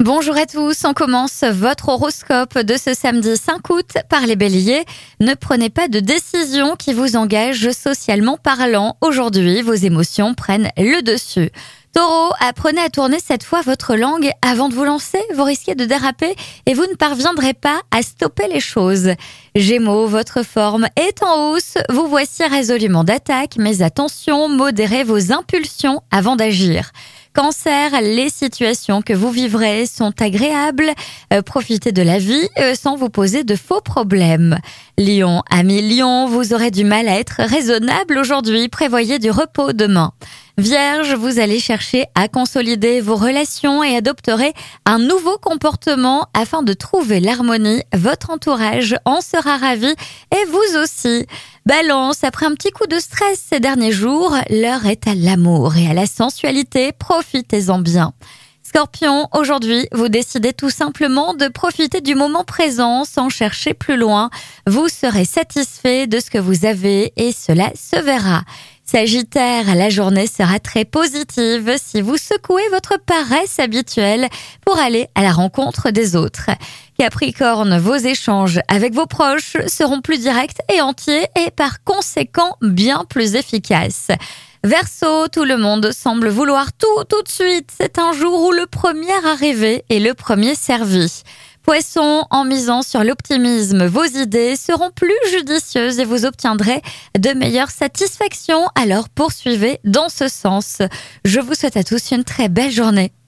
Bonjour à tous, on commence votre horoscope de ce samedi 5 août par les béliers. Ne prenez pas de décision qui vous engage socialement parlant. Aujourd'hui, vos émotions prennent le dessus. Taureau, apprenez à tourner cette fois votre langue avant de vous lancer. Vous risquez de déraper et vous ne parviendrez pas à stopper les choses. Gémeaux, votre forme est en hausse. Vous voici résolument d'attaque, mais attention, modérez vos impulsions avant d'agir. Les situations que vous vivrez sont agréables. Euh, profitez de la vie euh, sans vous poser de faux problèmes. Lion, ami Lion, vous aurez du mal à être raisonnable aujourd'hui. Prévoyez du repos demain. Vierge, vous allez chercher à consolider vos relations et adopterez un nouveau comportement afin de trouver l'harmonie. Votre entourage en sera ravi et vous aussi. Balance, après un petit coup de stress ces derniers jours, l'heure est à l'amour et à la sensualité. Profitez-en bien. Scorpion, aujourd'hui, vous décidez tout simplement de profiter du moment présent sans chercher plus loin. Vous serez satisfait de ce que vous avez et cela se verra. Sagittaire, la journée sera très positive si vous secouez votre paresse habituelle pour aller à la rencontre des autres. Capricorne, vos échanges avec vos proches seront plus directs et entiers et par conséquent bien plus efficaces. Verseau, tout le monde semble vouloir tout tout de suite. C'est un jour où le premier arrivé est le premier servi. Poisson, en misant sur l'optimisme, vos idées seront plus judicieuses et vous obtiendrez de meilleures satisfactions. Alors poursuivez dans ce sens. Je vous souhaite à tous une très belle journée.